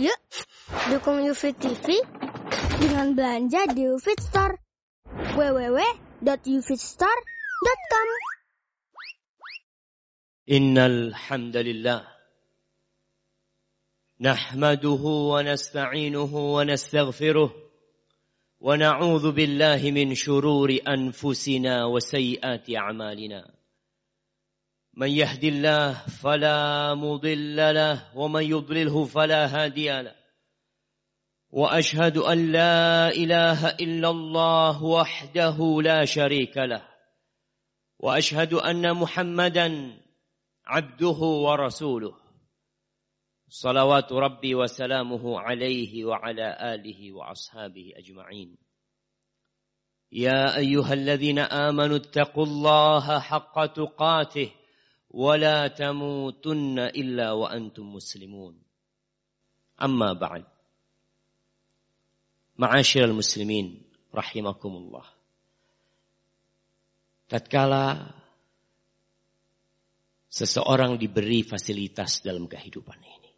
Yuk, dukung UFIT TV dengan belanja di UFIT Store. www.ufitstore.com إن الحمد لله نحمده ونستعينه ونستغفره ونعوذ بالله من شرور أنفسنا وسيئات أعمالنا من يهد الله فلا مضل له ومن يضلله فلا هادي له. وأشهد أن لا إله إلا الله وحده لا شريك له. وأشهد أن محمدا عبده ورسوله. صلوات ربي وسلامه عليه وعلى آله وأصحابه أجمعين. يا أيها الذين آمنوا اتقوا الله حق تقاته. ولا تموتن الا وانتم مسلمون اما بعد معاشر المسلمين رحمكم الله tatkala seseorang diberi fasilitas dalam kehidupan ini.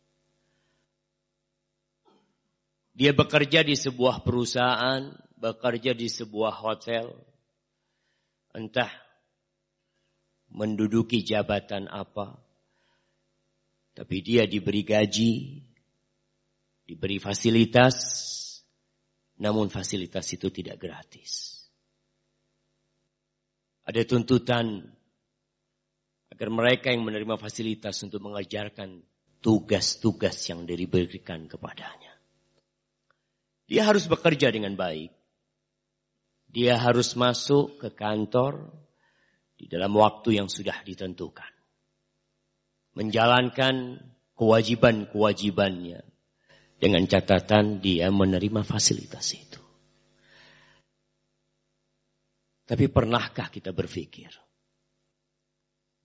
Dia bekerja di sebuah perusahaan, bekerja di sebuah hotel, entah menduduki jabatan apa, tapi dia diberi gaji, diberi fasilitas, namun fasilitas itu tidak gratis. Ada tuntutan agar mereka yang menerima fasilitas untuk mengajarkan tugas-tugas yang diberikan kepadanya. Dia harus bekerja dengan baik. Dia harus masuk ke kantor di dalam waktu yang sudah ditentukan. Menjalankan kewajiban-kewajibannya dengan catatan dia menerima fasilitas itu. Tapi pernahkah kita berpikir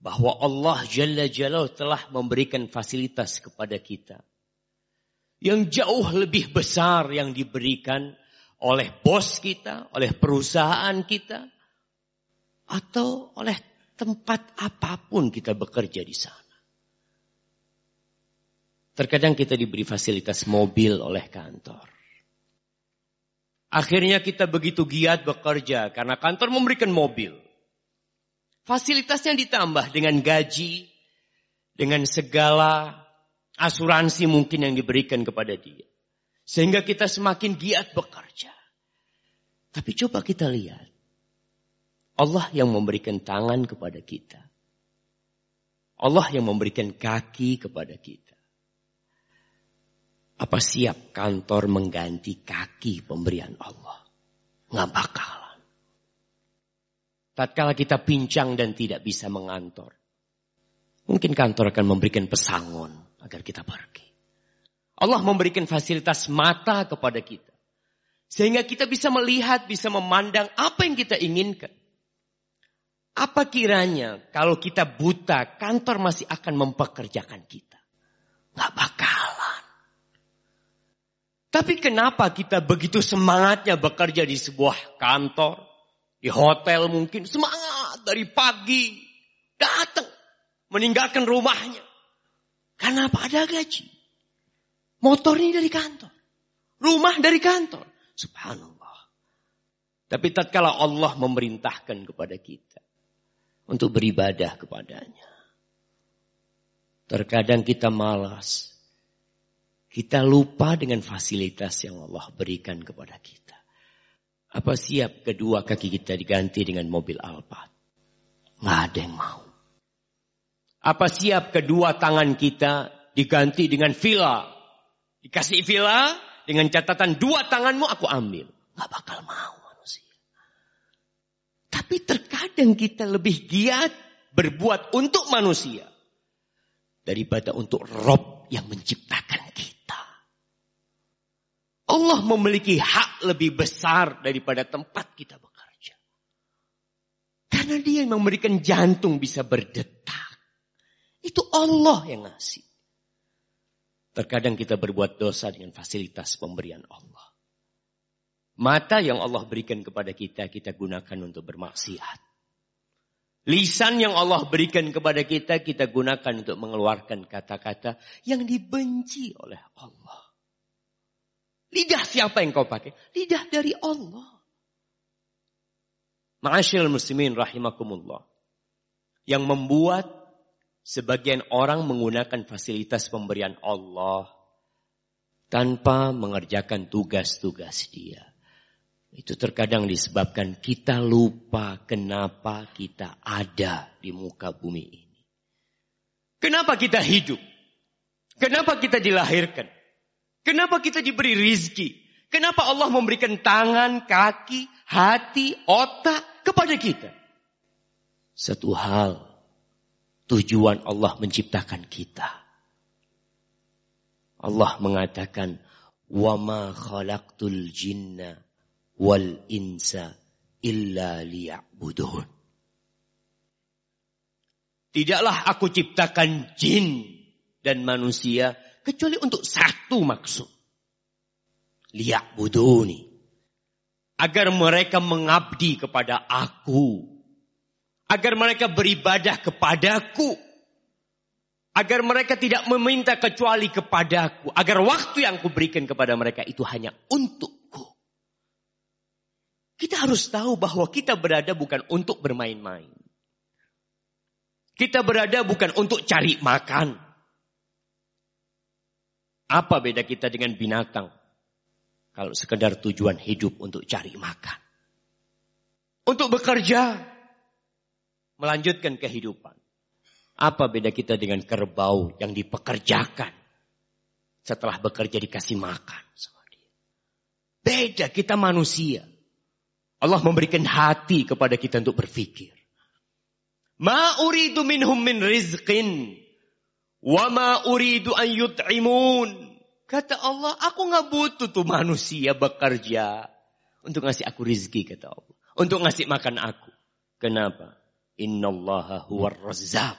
bahwa Allah Jalla Jalal telah memberikan fasilitas kepada kita yang jauh lebih besar yang diberikan oleh bos kita, oleh perusahaan kita, atau oleh tempat apa pun kita bekerja di sana. Terkadang kita diberi fasilitas mobil oleh kantor. Akhirnya kita begitu giat bekerja karena kantor memberikan mobil. Fasilitasnya ditambah dengan gaji, dengan segala asuransi mungkin yang diberikan kepada dia. Sehingga kita semakin giat bekerja. Tapi coba kita lihat. Allah yang memberikan tangan kepada kita. Allah yang memberikan kaki kepada kita. Apa siap kantor mengganti kaki pemberian Allah? Nggak bakal tatkala kita pincang dan tidak bisa mengantor. Mungkin kantor akan memberikan pesangon agar kita pergi. Allah memberikan fasilitas mata kepada kita. Sehingga kita bisa melihat, bisa memandang apa yang kita inginkan. Apa kiranya kalau kita buta, kantor masih akan mempekerjakan kita? Gak bakalan. Tapi kenapa kita begitu semangatnya bekerja di sebuah kantor? Di hotel mungkin semangat dari pagi datang meninggalkan rumahnya. Karena apa? Ada gaji. Motornya dari kantor. Rumah dari kantor. Subhanallah. Tapi tatkala Allah memerintahkan kepada kita untuk beribadah kepadanya. Terkadang kita malas. Kita lupa dengan fasilitas yang Allah berikan kepada kita. Apa siap kedua kaki kita diganti dengan mobil Alphard? Nggak ada yang mau. Apa siap kedua tangan kita diganti dengan villa? Dikasih villa dengan catatan dua tanganmu aku ambil. Nggak bakal mau. Tapi terkadang kita lebih giat berbuat untuk manusia. Daripada untuk Rob yang menciptakan kita. Allah memiliki hak lebih besar daripada tempat kita bekerja. Karena dia yang memberikan jantung bisa berdetak. Itu Allah yang ngasih. Terkadang kita berbuat dosa dengan fasilitas pemberian Allah. Mata yang Allah berikan kepada kita, kita gunakan untuk bermaksiat. Lisan yang Allah berikan kepada kita, kita gunakan untuk mengeluarkan kata-kata yang dibenci oleh Allah. Lidah siapa yang kau pakai? Lidah dari Allah. Ma'asyil muslimin rahimakumullah. Yang membuat sebagian orang menggunakan fasilitas pemberian Allah tanpa mengerjakan tugas-tugas dia. Itu terkadang disebabkan kita lupa kenapa kita ada di muka bumi ini. Kenapa kita hidup? Kenapa kita dilahirkan? Kenapa kita diberi rizki? Kenapa Allah memberikan tangan, kaki, hati, otak kepada kita? Satu hal, tujuan Allah menciptakan kita. Allah mengatakan, "Wa ma khalaqtul wal insa illa liya'budun. Tidaklah aku ciptakan jin dan manusia kecuali untuk satu maksud. Liya'buduni. Agar mereka mengabdi kepada aku. Agar mereka beribadah kepadaku. Agar mereka tidak meminta kecuali kepadaku. Agar waktu yang kuberikan kepada mereka itu hanya untuk kita harus tahu bahwa kita berada bukan untuk bermain-main. Kita berada bukan untuk cari makan. Apa beda kita dengan binatang? Kalau sekedar tujuan hidup untuk cari makan. Untuk bekerja. Melanjutkan kehidupan. Apa beda kita dengan kerbau yang dipekerjakan. Setelah bekerja dikasih makan. Beda kita manusia. Allah memberikan hati kepada kita untuk berpikir. Ma uridu minhum min rizqin. Wama uridu an yut'imun. Kata Allah, aku nggak butuh tuh manusia bekerja untuk ngasih aku rizki kata Allah. Untuk ngasih makan aku. Kenapa? Innallaha huwar razzaq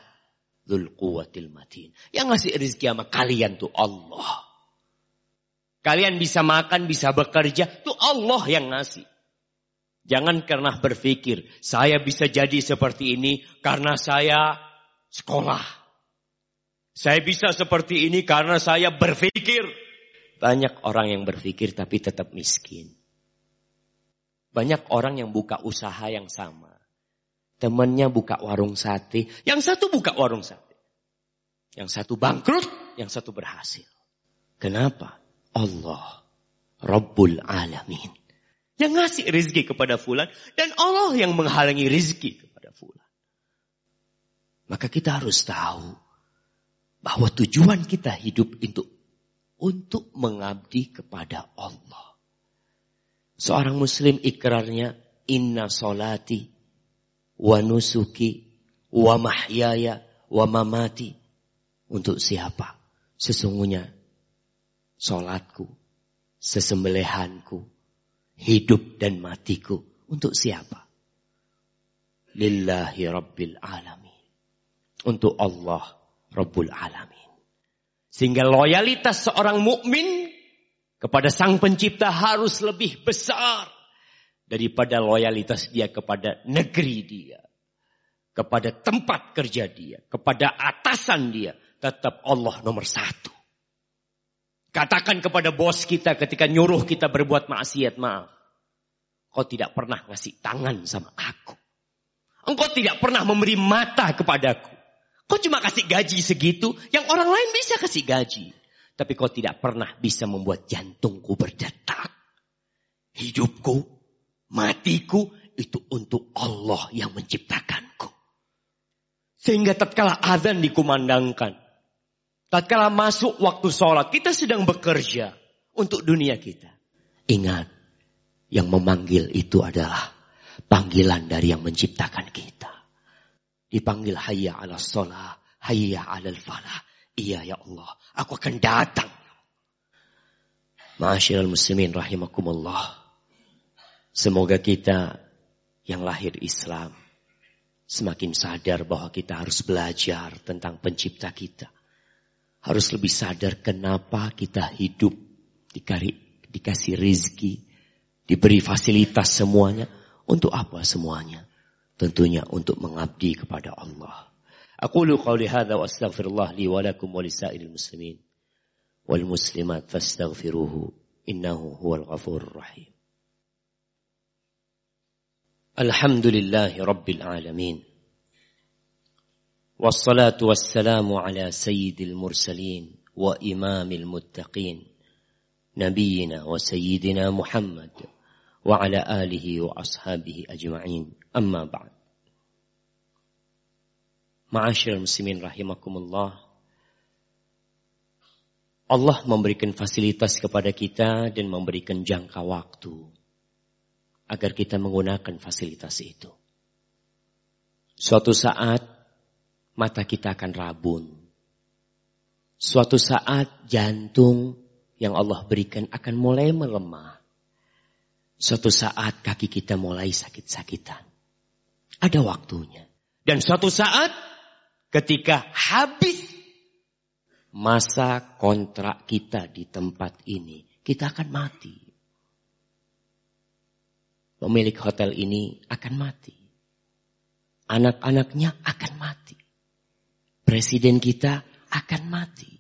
dzul quwwatil matin. Yang ngasih rizki sama kalian tuh Allah. Kalian bisa makan, bisa bekerja, tuh Allah yang ngasih. Jangan karena berpikir, saya bisa jadi seperti ini karena saya sekolah. Saya bisa seperti ini karena saya berpikir. Banyak orang yang berpikir tapi tetap miskin. Banyak orang yang buka usaha yang sama. Temannya buka warung sate. Yang satu buka warung sate. Yang satu bangkrut, yang satu berhasil. Kenapa? Allah. Rabbul Alamin. Yang ngasih rizki kepada fulan. Dan Allah yang menghalangi rizki kepada fulan. Maka kita harus tahu bahwa tujuan kita hidup itu untuk mengabdi kepada Allah. Seorang muslim ikrarnya inna solati wa nusuki wa mahyaya wa mamati. Untuk siapa? Sesungguhnya solatku, sesembelihanku, hidup dan matiku. Untuk siapa? Lillahi Rabbil Alamin. Untuk Allah Rabbul Alamin. Sehingga loyalitas seorang mukmin kepada sang pencipta harus lebih besar daripada loyalitas dia kepada negeri dia, kepada tempat kerja dia, kepada atasan dia. Tetap Allah nomor satu. Katakan kepada bos kita ketika nyuruh kita berbuat maksiat, maaf. Kau tidak pernah ngasih tangan sama aku. Engkau tidak pernah memberi mata kepadaku. Kau cuma kasih gaji segitu, yang orang lain bisa kasih gaji. Tapi kau tidak pernah bisa membuat jantungku berdetak. Hidupku, matiku, itu untuk Allah yang menciptakanku. Sehingga tatkala azan dikumandangkan. Tatkala masuk waktu sholat, kita sedang bekerja untuk dunia kita. Ingat, yang memanggil itu adalah panggilan dari yang menciptakan kita. Dipanggil hayya ala sholah, hayya ala falah. Iya ya Allah, aku akan datang. Ma'asyiral muslimin rahimakumullah. Semoga kita yang lahir Islam semakin sadar bahwa kita harus belajar tentang pencipta kita Harus lebih sadar kenapa kita hidup dikari, dikasih rizki, diberi fasilitas semuanya. Untuk apa semuanya? Tentunya untuk mengabdi kepada Allah. Aku lu qawli hadha wa astaghfirullah li wa lakum wa lisairil muslimin wal muslimat fastaghfiruhu إنه هو الغفور الرحيم الحمد لله رب العالمين والصلاة والسلام على سيد المرسلين وإمام المتقين نبينا وسيدنا محمد وعلى آله وأصحابه أجمعين أما بعد معاشر المسلمين رحمكم الله Allah memberikan fasilitas kepada kita dan memberikan jangka waktu agar kita menggunakan fasilitas itu. Suatu saat mata kita akan rabun. Suatu saat jantung yang Allah berikan akan mulai melemah. Suatu saat kaki kita mulai sakit-sakitan. Ada waktunya. Dan suatu saat ketika habis masa kontrak kita di tempat ini, kita akan mati. Pemilik hotel ini akan mati. Anak-anaknya akan mati. Presiden kita akan mati.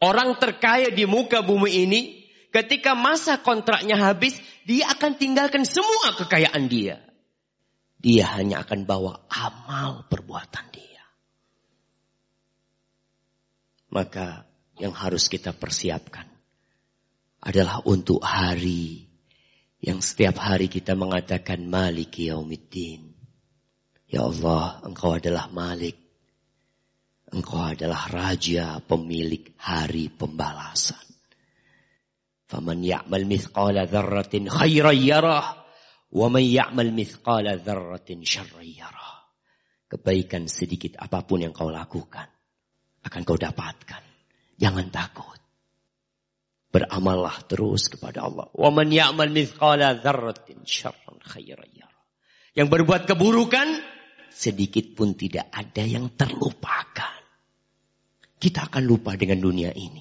Orang terkaya di muka bumi ini, ketika masa kontraknya habis, dia akan tinggalkan semua kekayaan dia. Dia hanya akan bawa amal perbuatan dia. Maka yang harus kita persiapkan adalah untuk hari yang setiap hari kita mengatakan Malik Yaumiddin. Ya Allah, Engkau adalah Malik. Engkau adalah Raja pemilik hari pembalasan. Faman ya'mal mithqala dzarratin khairan yarah. Wa man ya'mal mithqala dzarratin syarran yarah. Kebaikan sedikit apa pun yang kau lakukan akan kau dapatkan. Jangan takut. Beramallah terus kepada Allah. Wa man ya'mal mithqala dzarratin syarran khairan Yang berbuat keburukan sedikit pun tidak ada yang terlupakan. Kita akan lupa dengan dunia ini.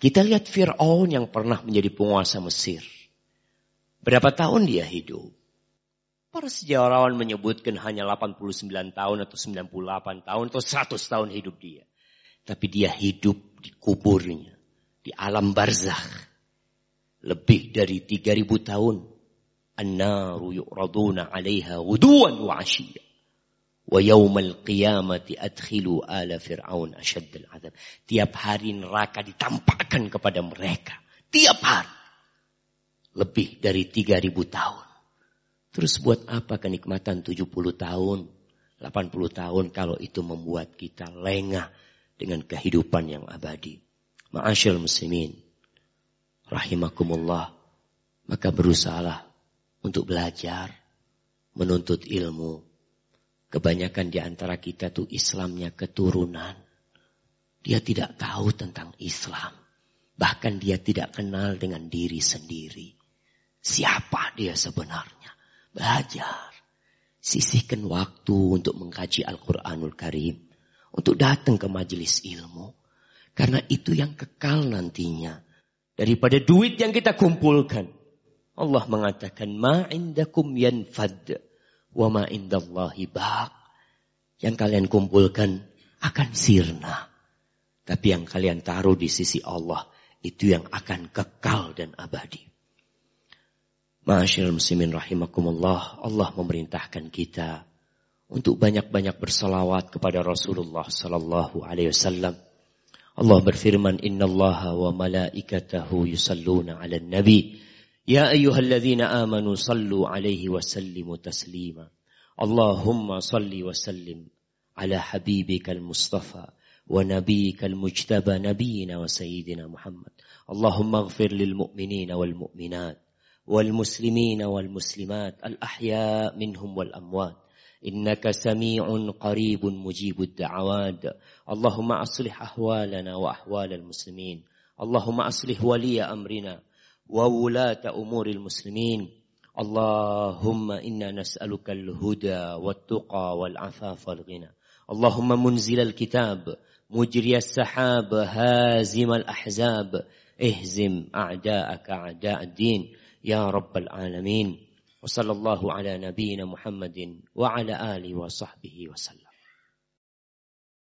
Kita lihat Fir'aun yang pernah menjadi penguasa Mesir. Berapa tahun dia hidup? Para sejarawan menyebutkan hanya 89 tahun atau 98 tahun atau 100 tahun hidup dia. Tapi dia hidup di kuburnya. Di alam barzakh. Lebih dari 3000 tahun. An-naru yu'raduna alaiha wa. Wa yawmal qiyamati adkhilu ala fir'aun asyaddal adab. Tiap hari neraka ditampakkan kepada mereka. Tiap hari. Lebih dari 3000 tahun. Terus buat apa kenikmatan 70 tahun, 80 tahun kalau itu membuat kita lengah dengan kehidupan yang abadi. Ma'asyil muslimin, rahimakumullah, maka berusahalah untuk belajar, menuntut ilmu. Kebanyakan di antara kita tuh Islamnya keturunan. Dia tidak tahu tentang Islam. Bahkan dia tidak kenal dengan diri sendiri. Siapa dia sebenarnya? Belajar. Sisihkan waktu untuk mengkaji Al-Quranul Karim. Untuk datang ke majelis ilmu. Karena itu yang kekal nantinya. Daripada duit yang kita kumpulkan. Allah mengatakan, Ma indakum yanfad. Wa ma indallahi baq. Yang kalian kumpulkan akan sirna. Tapi yang kalian taruh di sisi Allah. Itu yang akan kekal dan abadi. Ma'asyil muslimin rahimakumullah, Allah memerintahkan kita untuk banyak-banyak bersalawat kepada Rasulullah sallallahu alaihi wasallam. Allah berfirman, "Innallaha wa malaikatahu yusalluna 'alan nabi." يا أيها الذين آمنوا صلوا عليه وسلموا تسليما. اللهم صل وسلم على حبيبك المصطفى ونبيك المجتبى نبينا وسيدنا محمد. اللهم اغفر للمؤمنين والمؤمنات والمسلمين والمسلمات الأحياء منهم والأموات. إنك سميع قريب مجيب الدعوات. اللهم أصلح أحوالنا وأحوال المسلمين. اللهم أصلح ولي أمرنا. وولاة أمور المسلمين. اللهم إنا نسألك الهدى والتقى والعفاف والغنى. اللهم منزل الكتاب مجري السحاب هازم الأحزاب. اهزم أعداءك أعداء الدين. يا رب العالمين. وصلى الله على نبينا محمد وعلى آله وصحبه وسلم.